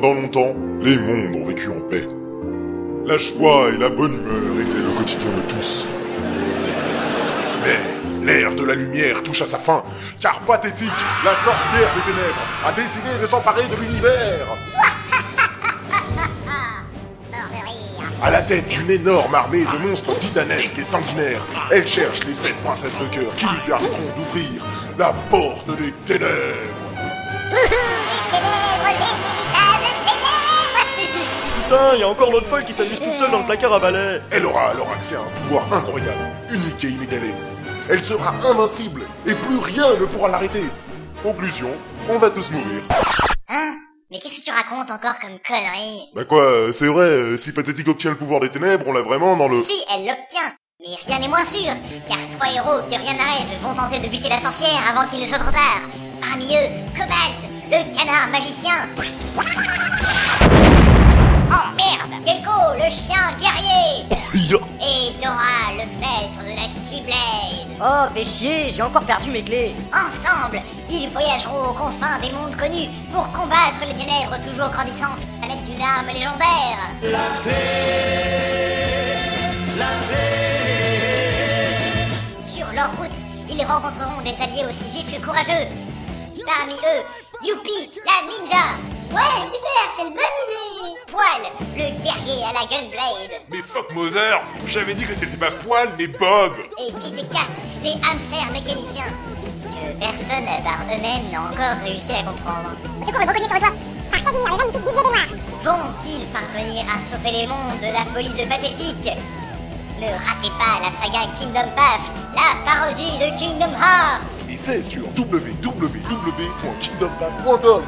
Pendant longtemps, les mondes ont vécu en paix. La joie et la bonne humeur étaient le quotidien de tous. Mais l'ère de la lumière touche à sa fin, car pathétique, la sorcière des ténèbres a décidé de s'emparer de l'univers. À la tête d'une énorme armée de monstres titanesques et sanguinaires, elle cherche les sept princesses de cœur qui lui permettront d'ouvrir la porte des ténèbres, Putain, y a encore l'autre folle qui s'amuse toute seule dans le placard à balai. Elle aura alors accès à un pouvoir incroyable, unique et inégalé. Elle sera invincible et plus rien ne pourra l'arrêter. Conclusion, on va tous mourir. Hein? Mais qu'est-ce que tu racontes encore comme connerie Bah quoi, c'est vrai, si Pathétique obtient le pouvoir des ténèbres, on l'a vraiment dans le... Si elle l'obtient mais rien n'est moins sûr, car trois héros qui rien n'arrête vont tenter de buter la sorcière avant qu'il ne soit trop tard. Parmi eux, Cobalt, le canard magicien. Chien guerrier. Ya. Et Dora, le maître de la Keyblade. Oh, fais chier, j'ai encore perdu mes clés. Ensemble, ils voyageront aux confins des mondes connus pour combattre les ténèbres toujours grandissantes à l'aide d'une arme légendaire. Sur leur route, ils rencontreront des alliés aussi vifs que courageux. Parmi eux, Youpi, la ninja. Ouais, super, quelle bonne idée. Poil, le la gunblade. Mais fuck Mother J'avais dit que c'était pas Poil, mais Bob Et Kit et Kat, les hamsters mécaniciens. Que personne par eux-mêmes n'a encore réussi à comprendre. Secours le brocolier sur le toit Par Casimir, le magnifique Vont-ils parvenir à sauver les mondes de la folie de Pathétique? Ne ratez pas la saga Kingdom Path, la parodie de Kingdom Hearts Et c'est sur www.kingdompath.com